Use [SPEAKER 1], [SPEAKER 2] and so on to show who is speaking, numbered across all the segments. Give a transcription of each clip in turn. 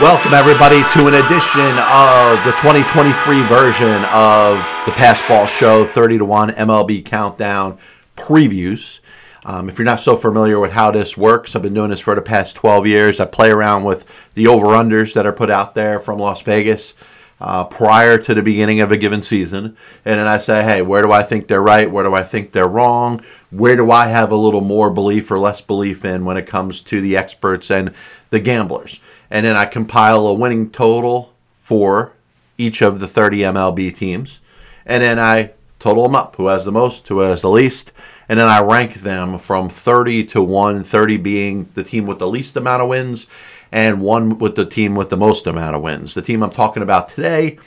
[SPEAKER 1] Welcome, everybody, to an edition of the 2023 version of the Passed Ball Show 30 to 1 MLB Countdown Previews. Um, if you're not so familiar with how this works, I've been doing this for the past 12 years. I play around with the over unders that are put out there from Las Vegas uh, prior to the beginning of a given season. And then I say, hey, where do I think they're right? Where do I think they're wrong? Where do I have a little more belief or less belief in when it comes to the experts and the gamblers? and then I compile a winning total for each of the 30 MLB teams, and then I total them up who has the most, who has the least, and then I rank them from 30 to 1, 30 being the team with the least amount of wins, and 1 with the team with the most amount of wins. The team I'm talking about today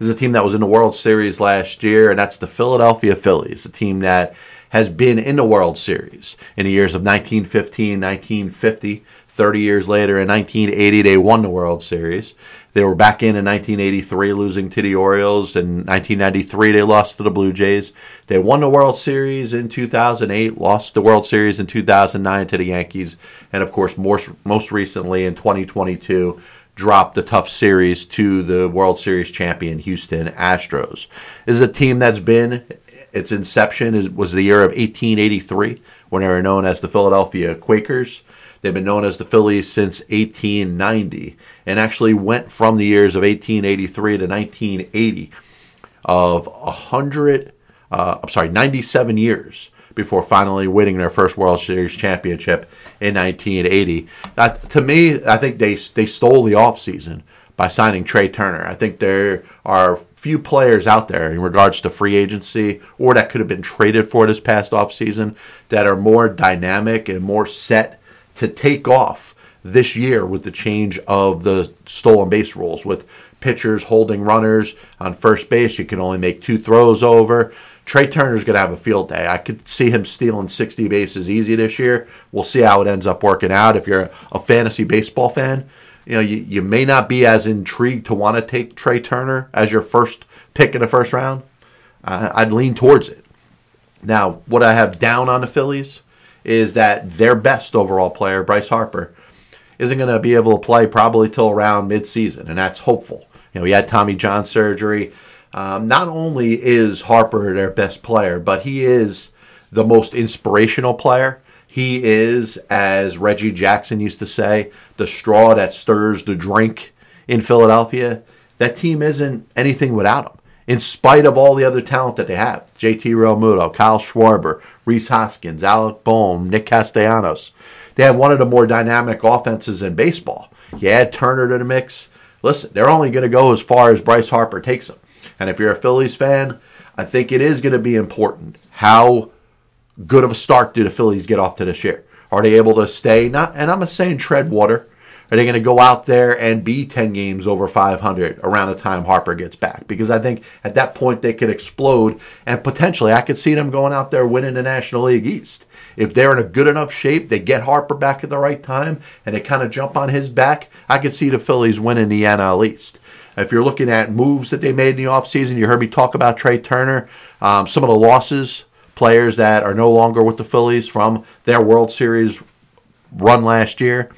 [SPEAKER 1] is a team that was in the World Series last year, and that's the Philadelphia Phillies, a team that has been in the World Series in the years of 1915, 1950, 30 years later, in 1980, they won the World Series. They were back in in 1983, losing to the Orioles. In 1993, they lost to the Blue Jays. They won the World Series in 2008, lost the World Series in 2009 to the Yankees, and of course, most, most recently in 2022, dropped the tough series to the World Series champion Houston Astros. This is a team that's been its inception is, was the year of 1883 when they were known as the Philadelphia Quakers. They've been known as the Phillies since 1890 and actually went from the years of 1883 to 1980 of 100, uh, I'm sorry, 97 years before finally winning their first World Series championship in 1980. That, to me, I think they, they stole the offseason by signing Trea Turner. I think there are few players out there in regards to free agency or that could have been traded for this past offseason that are more dynamic and more set to take off this year with the change of the stolen base rules with pitchers holding runners on first base. You can only make two throws over. Trea Turner's going to have a field day. I could see him stealing 60 bases easy this year. We'll see how it ends up working out. If you're a fantasy baseball fan, you know you, you may not be as intrigued to want to take Trea Turner as your first pick in the first round. Uh, I'd lean towards it. Now, what I have down on the Phillies is that their best overall player, Bryce Harper, isn't going to be able to play probably till around midseason, and that's hopeful. You know, he had Tommy John surgery. Um, not only is Harper their best player, but he is the most inspirational player. He is, as Reggie Jackson used to say, the straw that stirs the drink in Philadelphia. That team isn't anything without him in spite of all the other talent that they have. JT Realmuto, Kyle Schwarber, Rhys Hoskins, Alec Bohm, Nick Castellanos. They have one of the more dynamic offenses in baseball. You add Turner to the mix. Listen, they're only going to go as far as Bryce Harper takes them. And if you're a Phillies fan, I think it is going to be important how good of a start do the Phillies get off to this year. Are they able to stay? Not, and I'm not saying tread water, are they going to go out there and be 10 games over 500 around the time Harper gets back? Because I think at that point they could explode, and potentially I could see them going out there winning the National League East. If they're in a good enough shape, they get Harper back at the right time, and they kind of jump on his back, I could see the Phillies winning the NL East. If you're looking at moves that they made in the offseason, you heard me talk about Trea Turner, um, some of the losses, players that are no longer with the Phillies from their World Series run last year.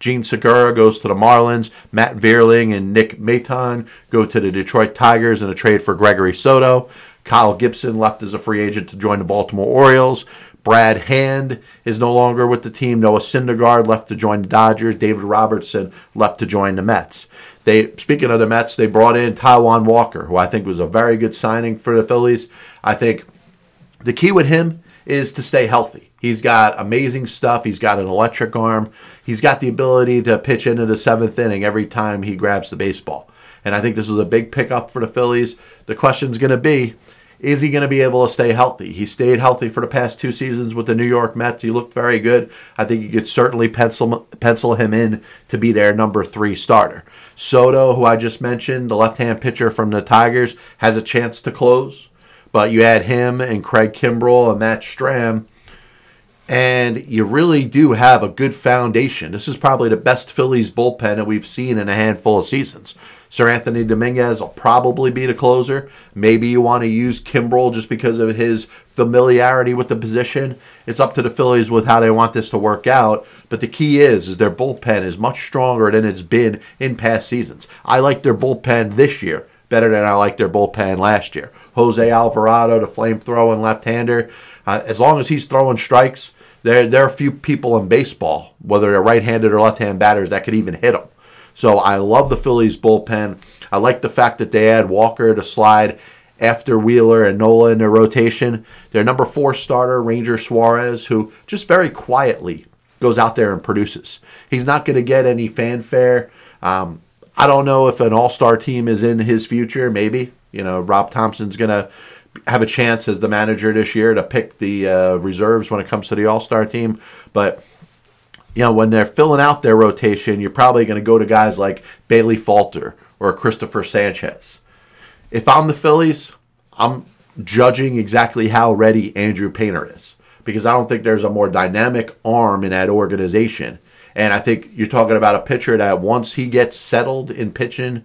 [SPEAKER 1] Jean Segura goes to the Marlins. Matt Vierling and Nick Maton go to the Detroit Tigers in a trade for Gregory Soto. Kyle Gibson left as a free agent to join the Baltimore Orioles. Brad Hand is no longer with the team. Noah Syndergaard left to join the Dodgers. David Robertson left to join the Mets. They speaking of the Mets, they brought in Taijuan Walker, who I think was a very good signing for the Phillies. I think the key with him is to stay healthy. He's got amazing stuff. He's got an electric arm. He's got the ability to pitch into the seventh inning every time he grabs the baseball. And I think this is a big pickup for the Phillies. The question's going to be is he going to be able to stay healthy? He stayed healthy for the past two seasons with the New York Mets. He looked very good. I think you could certainly pencil pencil him in to be their number three starter. Soto, who I just mentioned, the left-hand pitcher from the Tigers, has a chance to close. But you add him and Craig Kimbrel and Matt Strahm And you really do have a good foundation. This is probably the best Phillies bullpen that we've seen in a handful of seasons. Seranthony Dominguez will probably be the closer. Maybe you want to use Kimbrel just because of his familiarity with the position. It's up to the Phillies with how they want this to work out. But the key is, is their bullpen is much stronger than it's been in past seasons. I like their bullpen this year better than I like their bullpen last year. Jose Alvarado, the flamethrowing left-hander, uh, as long as he's throwing strikes, there there are few people in baseball, whether they're right-handed or left-handed batters, that could even hit them. So I love the Phillies bullpen. I like the fact that they add Walker to slide after Wheeler and Nola in their rotation. Their number four starter, Ranger Suarez, who just very quietly goes out there and produces. He's not going to get any fanfare. Um, I don't know if an all star team is in his future. Maybe. You know, Rob Thomson's going to have a chance as the manager this year to pick the uh, reserves when it comes to the all star team. But you know, when they're filling out their rotation, you're probably going to go to guys like Bailey Falter or Cristopher Sanchez. If I'm the Phillies, I'm judging exactly how ready Andrew Painter is because I don't think there's a more dynamic arm in that organization. And I think you're talking about a pitcher that once he gets settled in pitching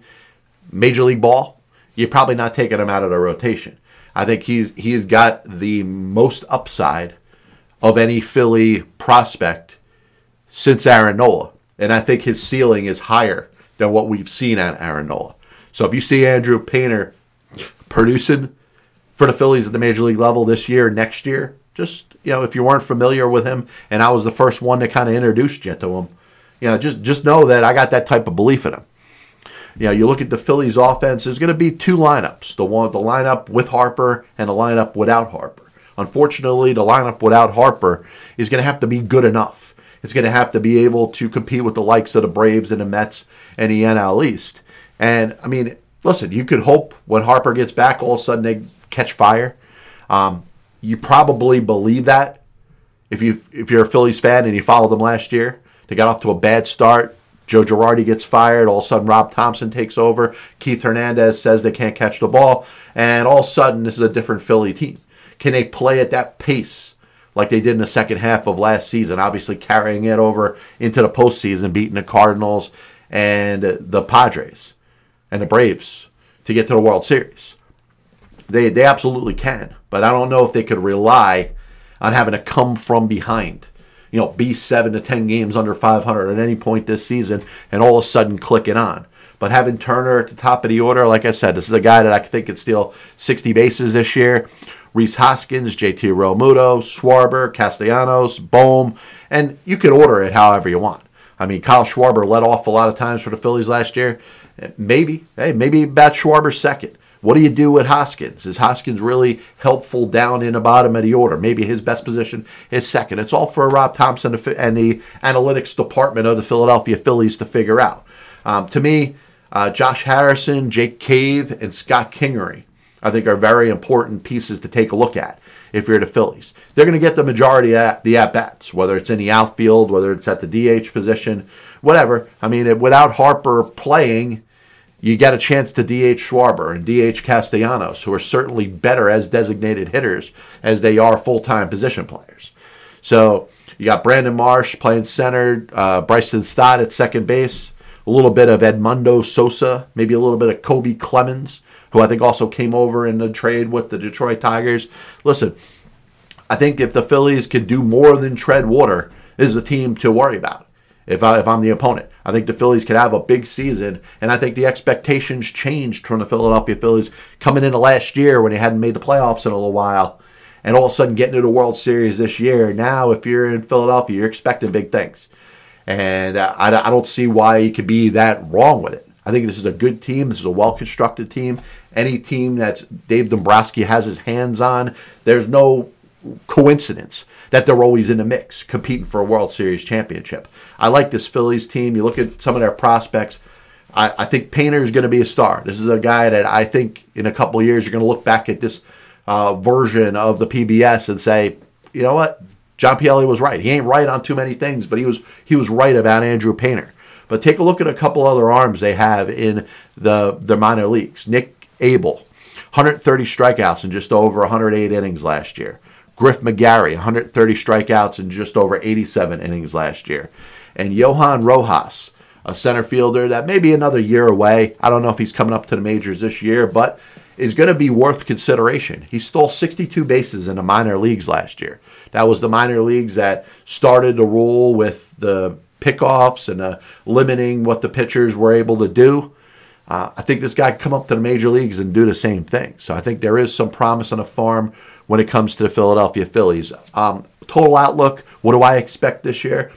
[SPEAKER 1] major league ball, you're probably not taking him out of the rotation. I think he's he's got the most upside of any Philly prospect since Aaron Nola. And I think his ceiling is higher than what we've seen on Aaron Nola. So if you see Andrew Painter producing for the Phillies at the major league level this year, next year, just you know, if you weren't familiar with him and I was the first one to kind of introduce you to him, you know, just just know that I got that type of belief in him. You know, you look at the Phillies offense, there's going to be two lineups. The one the lineup with Harper and the lineup without Harper. Unfortunately, the lineup without Harper is going to have to be good enough It's going to have to be able to compete with the likes of the Braves and the Mets and the NL East. And I mean, listen, you could hope when Harper gets back, all of a sudden they catch fire. Um, you probably believe that if you if you're a Phillies fan and you followed them last year. They got off to a bad start. Joe Girardi gets fired. All of a sudden, Rob Thomson takes over. Keith Hernandez says they can't catch the ball. And all of a sudden, this is a different Philly team. Can they play at that pace like they did in the second half of last season, obviously carrying it over into the postseason, beating the Cardinals and the Padres and the Braves to get to the World Series. They, they absolutely can, but I don't know if they could rely on having to come from behind. You know, be seven to ten games under 500 at any point this season, and all of a sudden click it on. But having Turner at the top of the order, like I said, this is a guy that I think could steal 60 bases this year. Rhys Hoskins, JT Realmuto, Schwarber, Castellanos, Bohm, and you can order it however you want. I mean, Kyle Schwarber led off a lot of times for the Phillies last year. Maybe, hey, maybe bat Schwarber second. What do you do with Hoskins? Is Hoskins really helpful down in the bottom of the order? Maybe his best position is second. It's all for Rob Thomson and the analytics department of the Philadelphia Phillies to figure out. Um, to me, uh, Josh Harrison, Jake Cave, and Scott Kingery I think are very important pieces to take a look at if you're the Phillies. They're going to get the majority of the at bats, whether it's in the outfield, whether it's at the DH position, whatever. I mean, without Harper playing, you get a chance to DH Schwarber and DH Castellanos, who are certainly better as designated hitters as they are full time position players. So you got Brandon Marsh playing center, uh, Bryson Stott at second base, a little bit of Edmundo Sosa, maybe a little bit of Kobe Clemens who I think also came over in the trade with the Detroit Tigers. Listen, I think if the Phillies could do more than tread water, this is a team to worry about. If, I, if I'm the opponent, I think the Phillies could have a big season, and I think the expectations changed from the Philadelphia Phillies coming into last year when they hadn't made the playoffs in a little while, and all of a sudden getting to the World Series this year. Now, if you're in Philadelphia, you're expecting big things, and I, I don't see why you could be that wrong with it. I think this is a good team. This is a well constructed team, any team that Dave Dombrowski has his hands on, there's no coincidence that they're always in the mix competing for a World Series championship. I like this Phillies team. You look at some of their prospects. I, I think Painter is going to be a star. This is a guy that I think in a couple years you're going to look back at this uh, version of the PBS and say, you know what, John Pielli was right. He ain't right on too many things, but he was he was right about Andrew Painter. But take a look at a couple other arms they have in the the minor leagues. Nick Abel, 130 strikeouts in just over 108 innings last year. Griff McGarry, 130 strikeouts in just over 87 innings last year. And Johan Rojas, a center fielder that may be another year away. I don't know if he's coming up to the majors this year, but is going to be worth consideration. He stole 62 bases in the minor leagues last year. That was the minor leagues that started the rule with the pickoffs and uh, limiting what the pitchers were able to do. Uh, I think this guy come up to the major leagues and do the same thing. So I think there is some promise on the farm when it comes to the Philadelphia Phillies. Um, total outlook, what do I expect this year?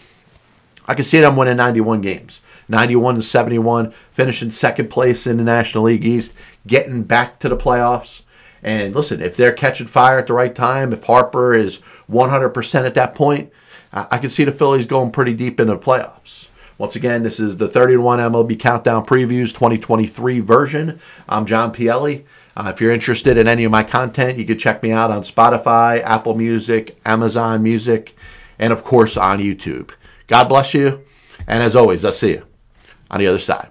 [SPEAKER 1] I can see them winning 91 games. 91 to 71, finishing second place in the National League East, getting back to the playoffs. And listen, if they're catching fire at the right time, if Harper is 100% at that point, I can see the Phillies going pretty deep into the playoffs. Once again, this is the 31 MLB Countdown Previews 2023 version. I'm John Pielli. Uh, if you're interested in any of my content, you can check me out on Spotify, Apple Music, Amazon Music, and of course on YouTube. God bless you. And as always, I'll see you on the other side.